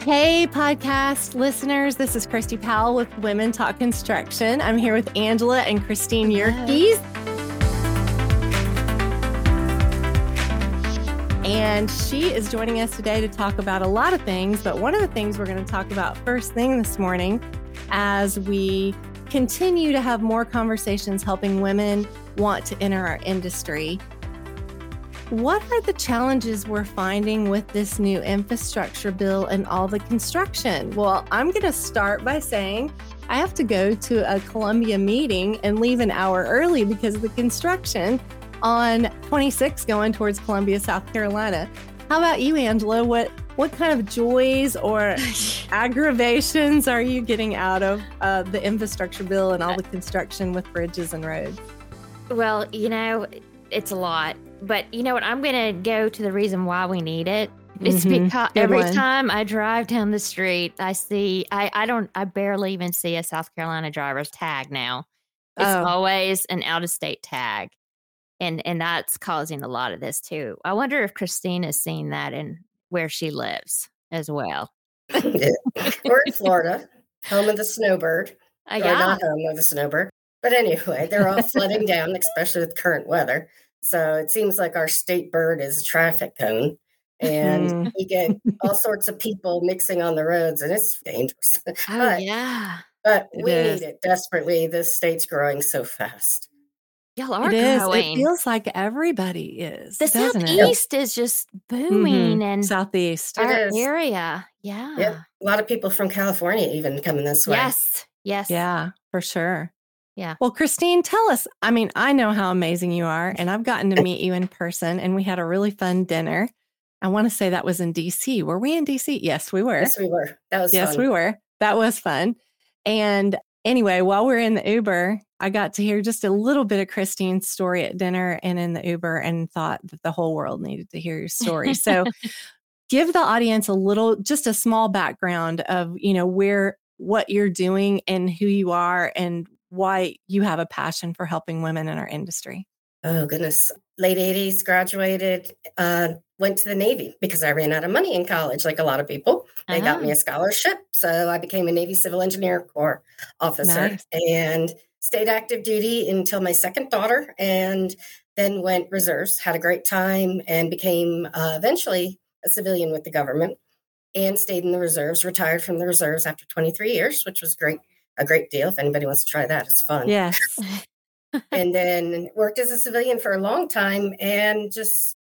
Hey, podcast listeners. This is Christi Powell with Women Talk Construction. I'm here with Angela and Christine Yerkes. And she is joining us today to talk about a lot of things. But one of the things we're going to talk about first thing this morning as we continue to have more conversations helping women want to enter our industry what are the challenges we're finding with this new infrastructure bill and all the construction? Well, I'm going to start by saying I have to go to a Columbia meeting and leave an hour early because of the construction on 26 going towards Columbia, South Carolina. How about you, Angela? What what kind of joys or aggravations are you getting out of uh, the infrastructure bill and all the construction with bridges and roads? Well, you know, it's a lot. But you know what? I'm going to go to the reason why we need it. It's mm-hmm. because Good every one. time I drive down the street, I see, I, I don't, I barely even see a South Carolina driver's tag now. It's oh. always an out of state tag. And, and that's causing a lot of this too. I wonder if Christina's seen that in where she lives as well. We're in Florida, home of the snowbird. Uh, yeah. Or not home of the snowbird. But anyway, they're all flooding down, especially with current weather. So it seems like our state bird is a traffic cone. And mm. you get all sorts of people mixing on the roads, and it's dangerous. Oh, but, yeah. But it we is. need it desperately. This state's growing so fast. Y'all are it growing. It feels like everybody is. The southeast it? is just booming, mm-hmm. and southeast our area. Yeah. Yep. A lot of people from California even coming this way. Yes. Yes. Yeah, for sure. Yeah. Well, Christine, tell us. I mean, I know how amazing you are, and I've gotten to meet you in person, and we had a really fun dinner. I want to say that was in DC. Were we in DC? Yes, we were. Yes, we were. That was yes, fun. we were. That was fun. And anyway, while we are in the Uber, I got to hear just a little bit of Christine's story at dinner and in the Uber, and thought that the whole world needed to hear your story. So, give the audience a little, just a small background of you know where what you're doing and who you are and why you have a passion for helping women in our industry. Oh, goodness. Late 80s, graduated, uh, went to the Navy because I ran out of money in college, like a lot of people. They uh-huh. got me a uh-huh. scholarship. So I became a Navy Civil Engineer Corps officer nice. and stayed active duty until my second daughter and then went reserves, had a great time, and became uh, eventually a civilian with the government and stayed in the reserves, retired from the reserves after 23 years, which was great a great deal. If anybody wants to try that, it's fun. Yes. and then worked as a civilian for a long time and just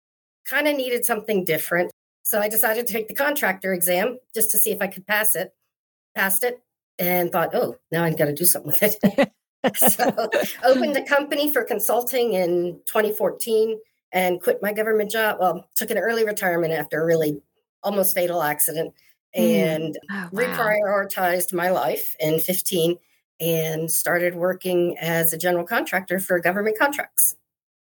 kind of needed something different. So I decided to take the contractor exam just to see if I could pass it. Passed it and thought, oh, now I've got to do something with it. so opened a company for consulting in 2014 and quit my government job. Well, took an early retirement after a really almost fatal accident. And oh, wow. reprioritized my life in 15 and started working as a general contractor for government contracts.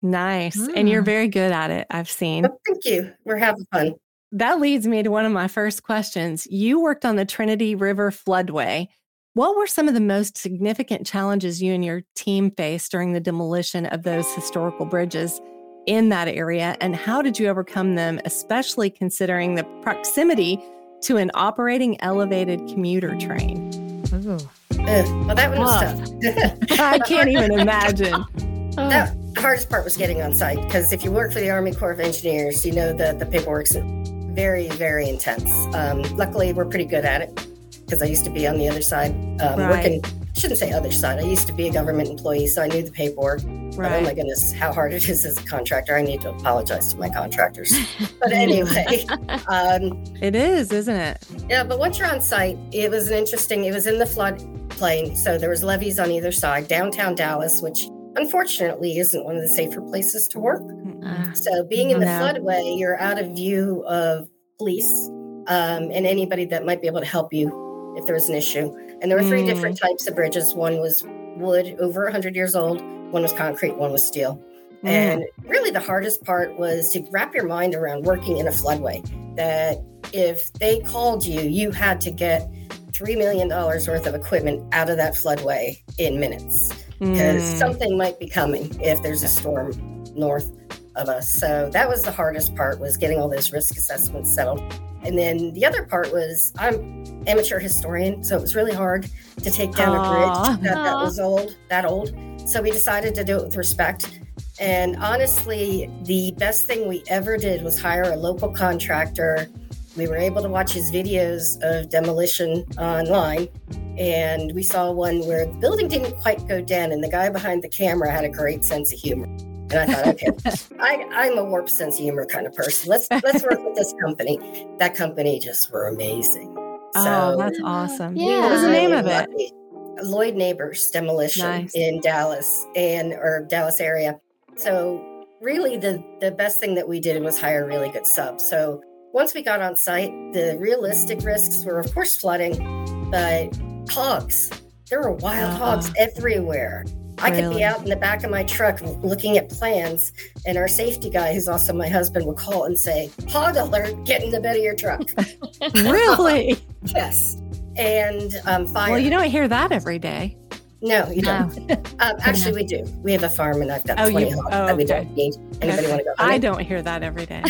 Nice. Mm. And you're mm. very good at it, I've seen. Oh, thank you. We're having fun. That leads me to one of my first questions. You worked on the Trinity River floodway. What were some of the most significant challenges you and your team faced during the demolition of those historical bridges in that area? And how did you overcome them, especially considering the proximity to an operating elevated commuter train. Ooh. well, that one was tough. I can't even imagine. The hardest part was getting on site because if you work for the Army Corps of Engineers, you know that the paperwork's very, very intense. Um, luckily, we're pretty good at it because I used to be on the other side um, right. working shouldn't say other side. I used to be a government employee, so I knew the paperwork. Right. oh my goodness, how hard it is as a contractor. I need to apologize to my contractors. but anyway, um, it is, isn't it? Yeah, but once you're on site, it was an interesting. It was in the floodplain, so there was levees on either side. Downtown Dallas, which unfortunately isn't one of the safer places to work. Uh, so being in the no. floodway, you're out of view of police um, and anybody that might be able to help you if there was an issue. And there were three mm. different types of bridges. One was wood, over 100 years old. One was concrete. One was steel. Mm. And really, the hardest part was to wrap your mind around working in a floodway. That if they called you, you had to get $3 million worth of equipment out of that floodway in minutes because mm. something might be coming if there's a storm north of us. So that was the hardest part was getting all those risk assessments settled And then the other part was I'm amateur historian, so it was really hard to take down Aww. a bridge that, that was old, that old. So we decided to do it with respect. And honestly, the best thing we ever did was hire a local contractor. We were able to watch his videos of demolition online. And we saw one where the building didn't quite go down, and the guy behind the camera had a great sense of humor. And I thought, okay, I, am a warped sense of humor kind of person. Let's let's work with this company. That company just were amazing. Oh, so, oh, that's awesome. Yeah. What was the name of it? Lloyd Neighbors Demolition nice. in Dallas and or Dallas area. So really the the best thing that we did was hire a really good sub. So once we got on site, the realistic risks were of course flooding, but hogs. There were wild uh hogs everywhere. I could be out in the back of my truck looking at plans, and our safety guy, who's also my husband, would call and say, Hog alert, get in the bed of your truck. really? yes. And um, fire. Well, you don't hear that every day. No, you don't. um, actually, we do. We have a farm, and I've got oh, 20 you, hogs oh, that we okay. don't need. Anybody okay. want to go? I don't hear that every day.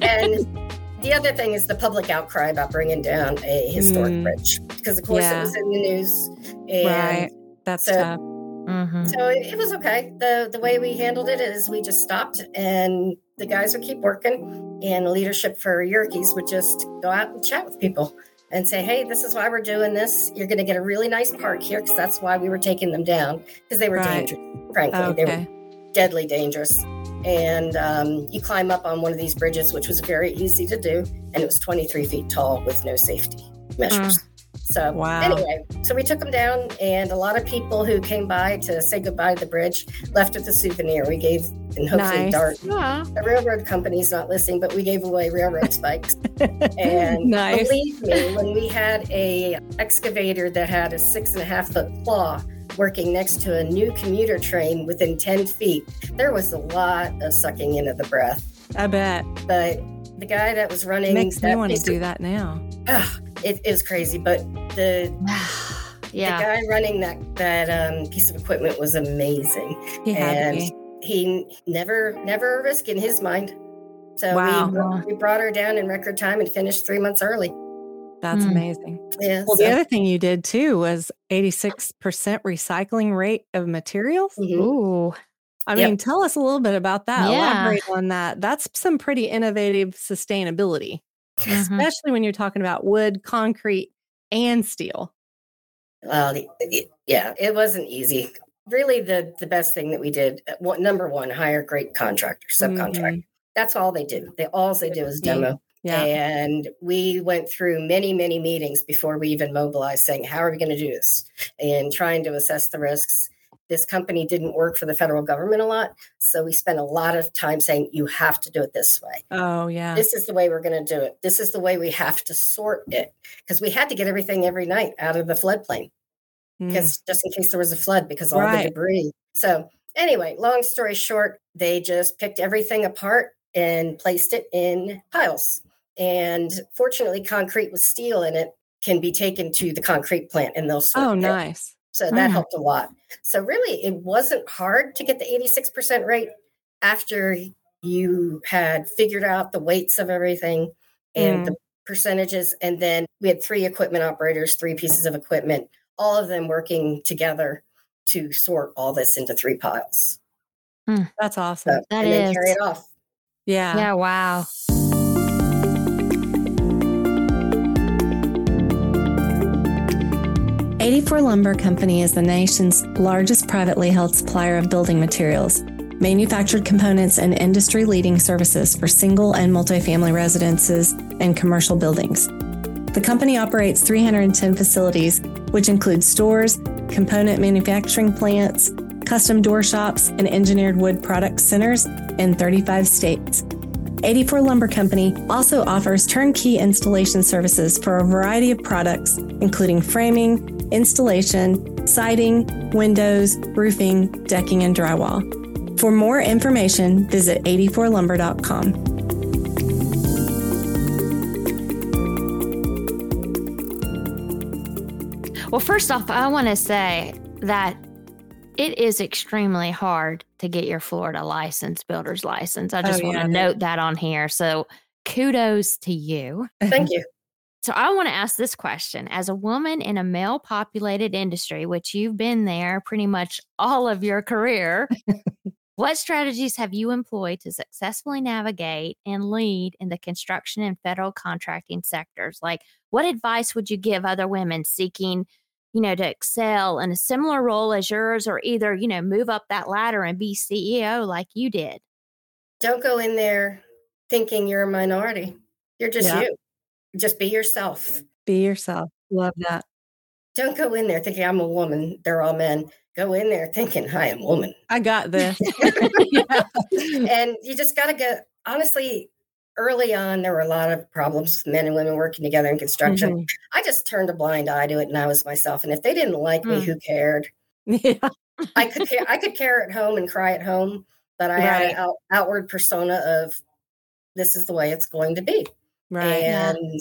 and the other thing is the public outcry about bringing down a historic mm. bridge, because of course yeah. it was in the news, and right. That's so, tough. Mm-hmm. So it, was okay. the The way we handled it is we just stopped, and the guys would keep working, and leadership for Yerkes would just go out and chat with people and say, "Hey, this is why we're doing this. You're going to get a really nice park here because that's why we were taking them down because they were right. dangerous. Frankly, okay. they were deadly dangerous." And um, you climb up on one of these bridges, which was very easy to do, and it was 23 feet tall with no safety measures. Mm. So wow. anyway, so we took them down, and a lot of people who came by to say goodbye to the bridge left with a souvenir. We gave, and hopefully nice. Dart, yeah. the railroad company's not listening, but we gave away railroad spikes. and nice. believe me, when we had a excavator that had a six and a half foot claw working next to a new commuter train within 10 feet, there was a lot of sucking into the breath. I bet. But the guy that was running makes me want to do that now. Uh, it is crazy, but the yeah. the guy running that that um, piece of equipment was amazing, he and he never never a risk in his mind. So wow. we, we brought her down in record time and finished three months early. That's mm. amazing. Yeah. Well, so. the other thing you did too was 86% recycling rate of materials. Mm-hmm. Ooh. I mean, yep. tell us a little bit about that. Yeah. Elaborate on that. That's some pretty innovative sustainability mm-hmm. especially when you're talking about wood, concrete, and steel. Well, yeah, it wasn't easy. Really, the the best thing that we did, uh, number one, hire great contractors, subcontract. Mm-hmm. That's all they do. They all they do is demo. Yeah. And we went through many, many meetings before we even mobilized, saying, "How are we going to do this?" and trying to assess the risks this company didn't work for the federal government a lot. So we spent a lot of time saying, you have to do it this way. Oh, yeah. This is the way we're going to do it. This is the way we have to sort it. Because we had to get everything every night out of the floodplain. Because mm. just in case there was a flood, because all right. the debris. So, anyway, long story short, they just picked everything apart and placed it in piles. And fortunately, concrete with steel in it can be taken to the concrete plant and they'll sort Oh, nice. So that mm. helped a lot. So really, it wasn't hard to get the 86% rate after you had figured out the weights of everything and mm. the percentages. And then we had three equipment operators, three pieces of equipment, all of them working together to sort all this into three piles. Mm, that's awesome. So, that and is. then carry it off. Yeah. Yeah. Wow. 84 Lumber Company is the nation's largest privately held supplier of building materials, manufactured components, and industry leading services for single and multifamily residences and commercial buildings. The company operates 310 facilities, which include stores, component manufacturing plants, custom door shops, and engineered wood product centers in 35 states. 84 Lumber Company also offers turnkey installation services for a variety of products, including framing, installation, siding, windows, roofing, decking, and drywall. For more information, visit 84lumber.com. Well, first off, I want to say that it is extremely hard to get your Florida license, builder's license. I oh, just oh, want to note that on here. So kudos to you. Thank you. So I want to ask this question as a woman in a male populated industry, which you've been there pretty much all of your career, what strategies have you employed to successfully navigate and lead in the construction and federal contracting sectors? Like, what advice would you give other women seeking, you know, to excel in a similar role as yours or either, you know, move up that ladder and be CEO like you did? Don't go in there thinking you're a minority. You're just yeah. you. Just be yourself. Be yourself. Love that. Don't go in there thinking I'm a woman. They're all men. Go in there thinking, hi, I'm a woman. I got this. And you just got to go. honestly, early on, there were a lot of problems with men and women working together in construction. Mm-hmm. I just turned a blind eye to it and I was myself. And if they didn't like mm. me, who cared? Yeah. I could care, I could care at home and cry at home, but I right. had an out, outward persona of this is the way it's going to be. Right. And, yeah.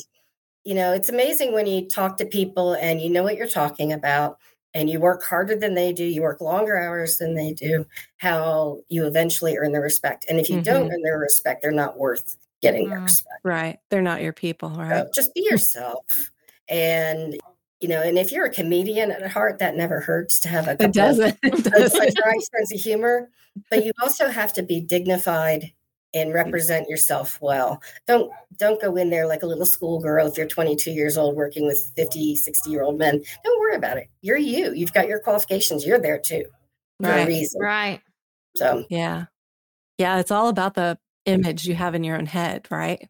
you know, it's amazing when you talk to people and you know what you're talking about and you work harder than they do, you work longer hours than they do, how you eventually earn their respect. And if you mm-hmm. don't earn their respect, they're not worth getting their mm, respect. Right. They're not your people, right? So just be yourself. And you know, and if you're a comedian at heart, that never hurts to have a it doesn't. It doesn't. a dry sense of humor. But you also have to be dignified and represent yourself well. Don't don't go in there like a little schoolgirl if you're 22 years old working with 50, 60 year old men. Don't worry about it. You're you. You've got your qualifications. You're there too. For right. a reason. Right. So yeah. Yeah, it's all about the image you have in your own head, right?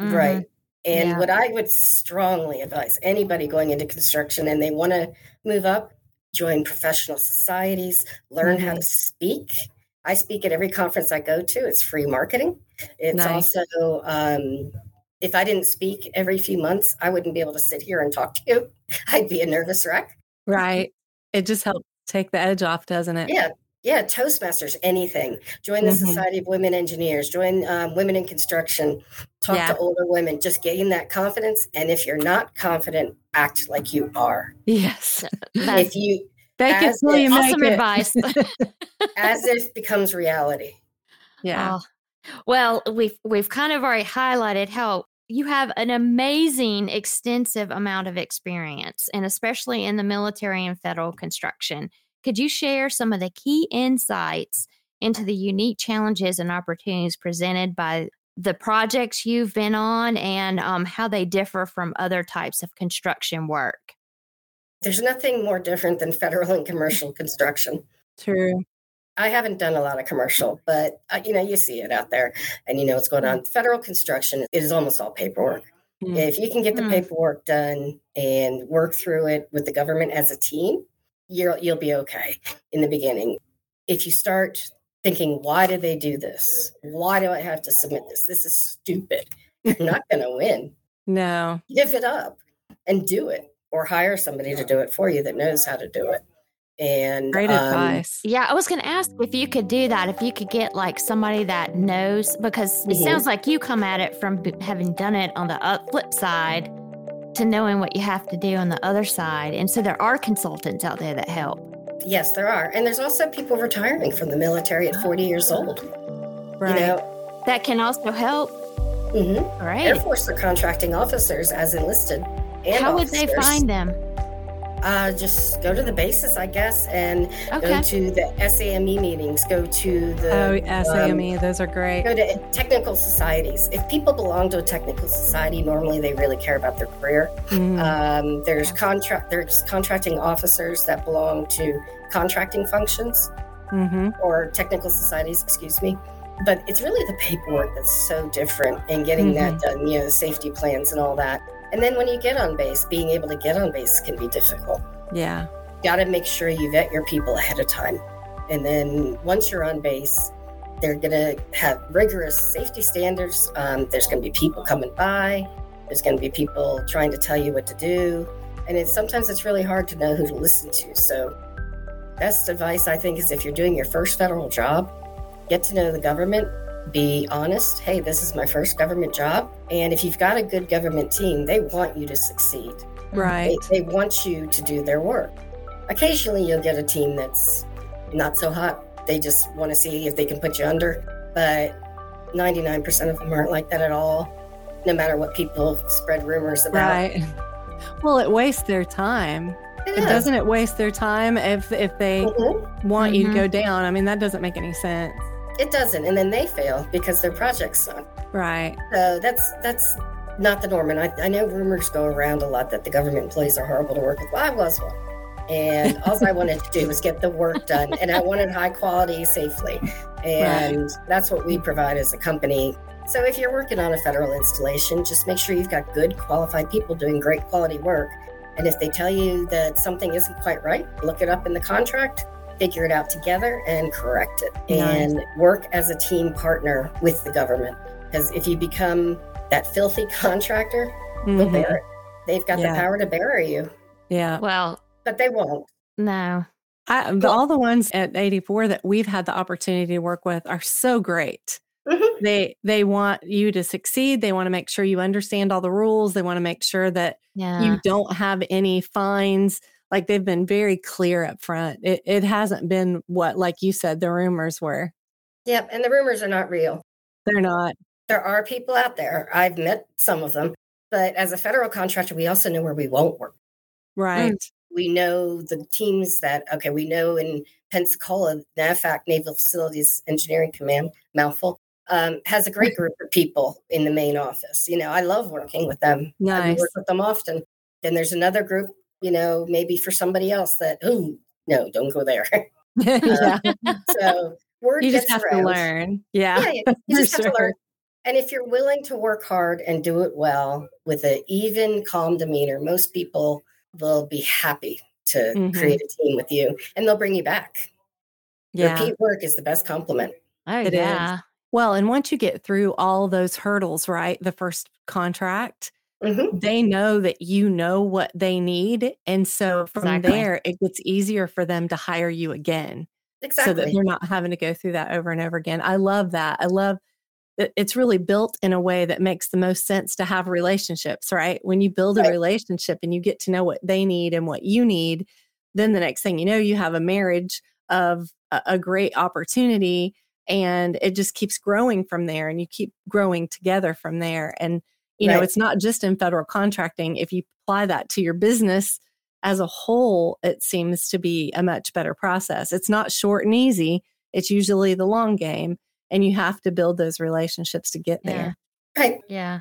Mm-hmm. Right. And yeah. what I would strongly advise anybody going into construction and they want to move up, join professional societies, learn mm-hmm. how to speak I speak at every conference I go to. It's free marketing. It's nice. also, um, if I didn't speak every few months, I wouldn't be able to sit here and talk to you. I'd be a nervous wreck. Right. It just helps take the edge off, doesn't it? Yeah. Yeah. Toastmasters, anything. Join the mm-hmm. Society of Women Engineers, join um, Women in Construction, talk yeah. to older women, just gain that confidence. And if you're not confident, act like you are. Yes. if you, Fake it till you awesome make it. advice. as if becomes reality. Yeah. Oh. Well, we've we've kind of already highlighted how you have an amazing, extensive amount of experience, and especially in the military and federal construction. Could you share some of the key insights into the unique challenges and opportunities presented by the projects you've been on and um, how they differ from other types of construction work? There's nothing more different than federal and commercial construction. True. I haven't done a lot of commercial, but uh, you know, you see it out there and you know what's going on. Federal construction is almost all paperwork. Mm. If you can get the mm. paperwork done and work through it with the government as a team, you'll you'll be okay in the beginning. If you start thinking, why do they do this? Why do I have to submit this? This is stupid. You're not going to win. No. Give it up and do it or hire somebody to do it for you that knows how to do it. And great um, advice. Yeah, I was going to ask if you could do that, if you could get like somebody that knows, because it mm-hmm. sounds like you come at it from having done it on the flip side to knowing what you have to do on the other side. And so there are consultants out there that help. Yes, there are. And there's also people retiring from the military at 40 years old. Right. You know, that can also help. Mm-hmm. All right. Air Force are contracting officers as enlisted how would they find them? Uh, just go to the basis, I guess, and okay. go to the SAME meetings. Go to the oh SAME; um, those are great. Go to technical societies. If people belong to a technical society, normally they really care about their career. Mm. Um, there's yeah. contract. There's contracting officers that belong to contracting functions mm-hmm. or technical societies. Excuse me. But it's really the paperwork that's so different in getting mm-hmm. that done. You know, the safety plans and all that. And then when you get on base, being able to get on base can be difficult. Yeah. Got to make sure you vet your people ahead of time. And then once you're on base, they're going to have rigorous safety standards. Um, there's going to be people coming by. There's going to be people trying to tell you what to do. And it's, sometimes it's really hard to know who to listen to. So, best advice I think is if you're doing your first federal job, get to know the government be honest. Hey, this is my first government job. And if you've got a good government team, they want you to succeed. Right. They, they, want you to do their work. Occasionally, you'll get a team that's not so hot. They just want to see if they can put you under. But 99% of them aren't like that at all. no matter what people spread rumors about. Right. Well, it wastes their time. It, it doesn't it waste their time if if they mm-hmm. want mm-hmm. you to mm-hmm. go down. I mean, that doesn't make any sense. It doesn't, and then they fail because their project's suck. Right. So that's that's not the norm. And I, I know rumors go around a lot that the government employees are horrible to work with. Well, I was one. And all I wanted to do was get the work done. And I wanted high quality safely. And right. that's what we provide as a company. So if you're working on a federal installation, just make sure you've got good, qualified people doing great quality work. And if they tell you that something isn't quite right, look it up in the contract, figure it out together, and correct it. Nice. And work as a team partner with the government. Because if you become that filthy contractor, mm-hmm. they'll bear it. They've got yeah. the power to bury you. Yeah. Well, but they won't. No. I, all the ones at 84 that we've had the opportunity to work with are so great. Mm-hmm. They they want you to succeed. They want to make sure you understand all the rules. They want to make sure that yeah. you don't have any fines. Like they've been very clear up front. It, it hasn't been what, like you said, the rumors were. Yep, and the rumors are not real. They're not. There are people out there. I've met some of them, but as a federal contractor, we also know where we won't work. Right. Mm. We know the teams that okay. We know in Pensacola, NAVFAC Naval Facilities Engineering Command, mouthful um, has a great group of people in the main office. You know, I love working with them. Nice. I work with them often. Then there's another group, you know, maybe for somebody else that, oh, no, don't go there. yeah. Uh, so word you just have around. to learn. Yeah. Yeah. You just have sure. to learn. And if you're willing to work hard and do it well with an even, calm demeanor, most people will be happy to mm-hmm. create a team with you and they'll bring you back. Yeah. Repeat work is the best compliment. Oh, it yeah. Is. Well, and once you get through all those hurdles, right? The first contract, mm-hmm. they know that you know what they need. And so from exactly. there, it gets easier for them to hire you again. Exactly. So that they're not having to go through that over and over again. I love that. I love that it's really built in a way that makes the most sense to have relationships, right? When you build a relationship and you get to know what they need and what you need, then the next thing you know, you have a marriage of a, a great opportunity and it just keeps growing from there and you keep growing together from there and you right. know it's not just in federal contracting if you apply that to your business as a whole it seems to be a much better process it's not short and easy it's usually the long game and you have to build those relationships to get there yeah. right yeah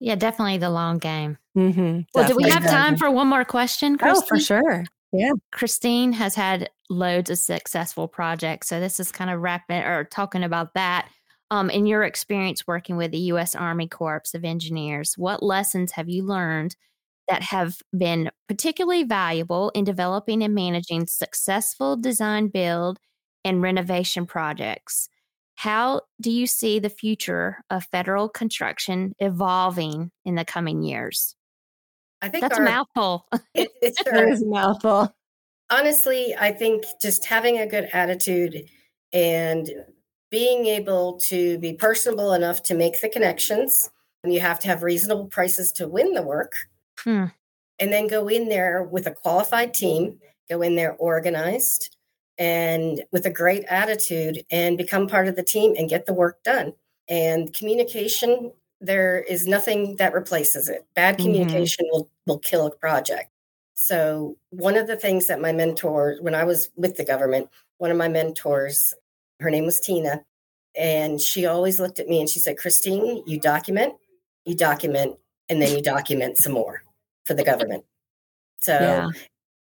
yeah definitely the long game mm-hmm, well do we have time for one more question Christi? oh for sure yeah. Christine has had loads of successful projects. So this is kind of wrapping or talking about that. Um, in your experience working with the U.S. Army Corps of Engineers, what lessons have you learned that have been particularly valuable in developing and managing successful design, build, and renovation projects? How do you see the future of federal construction evolving in the coming years? I think that's our, a mouthful. It, it's sure. a mouthful. Honestly, I think just having a good attitude and being able to be personable enough to make the connections. And you have to have reasonable prices to win the work. Hmm. And then go in there with a qualified team, go in there organized and with a great attitude and become part of the team and get the work done. And communication there is nothing that replaces it. Bad mm-hmm. communication mm-hmm. will will kill a project. So one of the things that my mentor, when I was with the government, one of my mentors, her name was Tina, and she always looked at me and she said, "Christine, you document, you document, and then you document some more for the government." So yeah.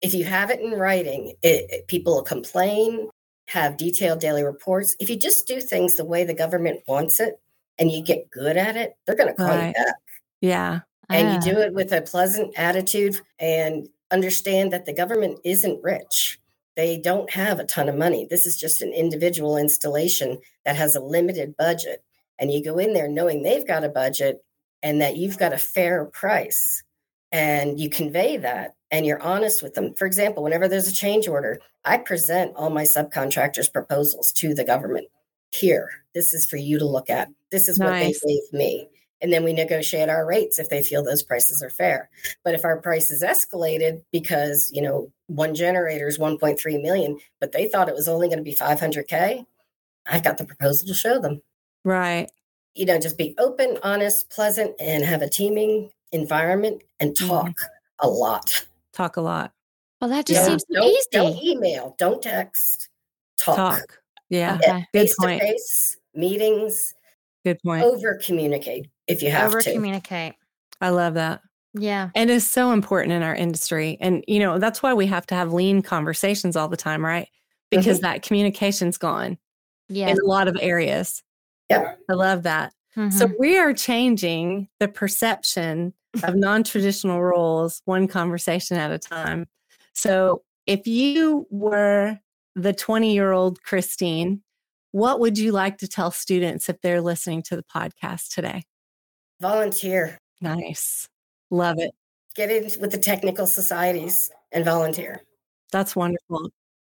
if you have it in writing, it, it, people will complain, have detailed daily reports. If you just do things the way the government wants it, and you get good at it, they're going to call right. you back. Yeah. And you ah. do it with a pleasant attitude and understand that the government isn't rich. They don't have a ton of money. This is just an individual installation that has a limited budget. And you go in there knowing they've got a budget and that you've got a fair price. And you convey that and you're honest with them. For example, whenever there's a change order, I present all my subcontractors' proposals to the government. Here, this is for you to look at. This is nice. what they gave me. And then we negotiate our rates if they feel those prices are fair. But if our price is escalated because, you know, one generator is 1.3 million, but they thought it was only going to be 500K, I've got the proposal to show them. Right. you know, just be open, honest, pleasant, and have a teaming environment and mm-hmm. talk mm-hmm. a lot. Talk a lot. Well, that just seems don't, easy. Don't email, don't text, talk. Talk. Yeah. Okay. Face to face meetings. Good point. Over communicate if you have over to. Over communicate. I love that. Yeah. And it's so important in our industry. And, you know, that's why we have to have lean conversations all the time, right? Because mm-hmm. that communication's gone yeah. in a lot of areas. Yeah. I love that. Mm-hmm. So we are changing the perception of non traditional roles one conversation at a time. So if you were the 20 year old Christine, what would you like to tell students if they're listening to the podcast today? Volunteer. Nice. Love it. Get in with the technical societies and volunteer. That's wonderful.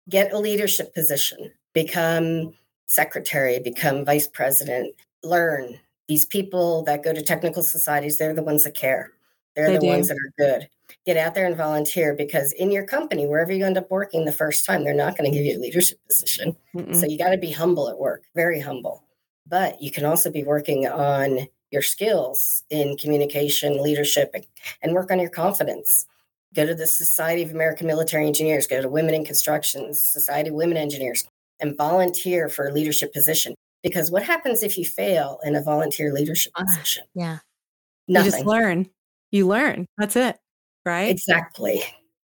Get a leadership position, become secretary, become vice president, learn. These people that go to technical societies, they're the ones that care. They're they the do. ones that are good. Get out there and volunteer because in your company, wherever you end up working the first time, they're not going to give you a leadership position. Mm-mm. So you got to be humble at work, very humble. But you can also be working on your skills in communication, leadership, and work on your confidence. Go to the Society of American Military Engineers, go to Women in Construction, Society of Women Engineers, and volunteer for a leadership position. Because what happens if you fail in a volunteer leadership uh, position? Yeah. Nothing. You just learn. You learn. That's it. Right? Exactly.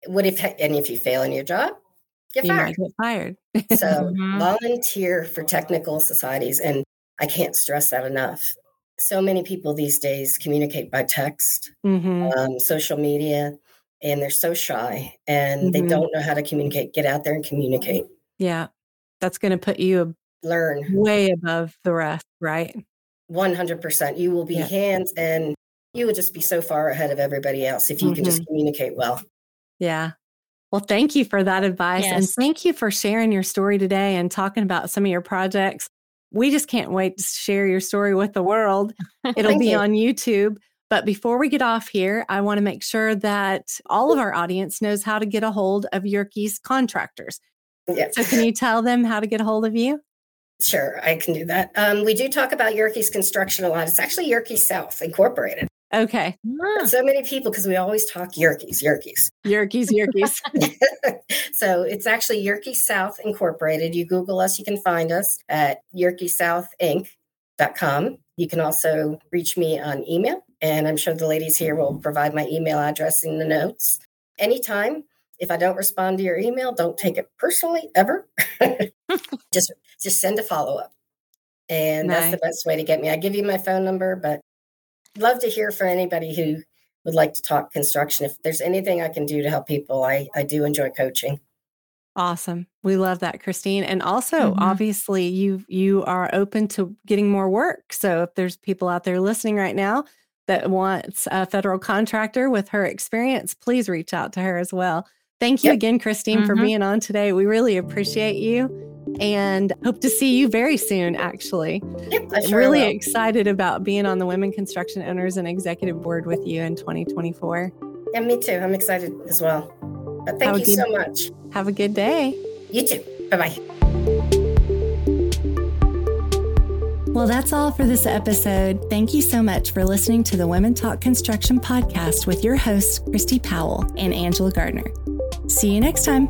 What if and if you fail in your job, get you fired. get fired. so mm-hmm. volunteer for technical societies. And I can't stress that enough so many people these days communicate by text, mm-hmm. um, social media, and they're so shy and mm-hmm. they don't know how to communicate. Get out there and communicate. Yeah, that's going to put you learn way above the rest, right? One hundred percent. You will be yeah. hands and you will just be so far ahead of everybody else if you mm-hmm. can just mm-hmm. communicate well. Yeah. Well, thank you for that advice. Yes. And thank you for sharing your story today and talking about some of your projects we just can't wait to share your story with the world. It'll be you. on YouTube. But before we get off here, I want to make sure that all of our audience knows how to get a hold of Yerkes contractors. Yes. So, can you tell them how to get a hold of you? Sure, I can do that. Um, we do talk about Yerkes construction a lot. It's actually Yerkes South Incorporated. Okay. So many people because we always talk Yerkes, Yerkes. Yerkes, Yerkes. so it's actually Yerkes South Incorporated. You Google us, you can find us at yerkessouthinc.com. You can also reach me on email, and I'm sure the ladies here will provide my email address in the notes. Anytime. If I don't respond to your email, don't take it personally ever. just just send a follow up. And nice. that's the best way to get me. I give you my phone number, but love to hear from anybody who would like to talk construction. If there's anything I can do to help people, I, I do enjoy coaching. Awesome. We love that, Christine. And also, mm-hmm. obviously, you you are open to getting more work. So if there's people out there listening right now that wants a federal contractor with her experience, please reach out to her as well. Thank you yep. again, Christine, mm-hmm. for being on today. We really appreciate you and hope to see you very soon, actually. Yep, I'm sure really excited about being on the Women Construction Owners and Executive Board with you in 2024. Yeah, me too. I'm excited as well. But thank you good, so much. Have a good day. You too. Bye bye. Well, that's all for this episode. Thank you so much for listening to the Women Talk Construction podcast with your hosts, Christi Powell and Angela Gardner. See you next time.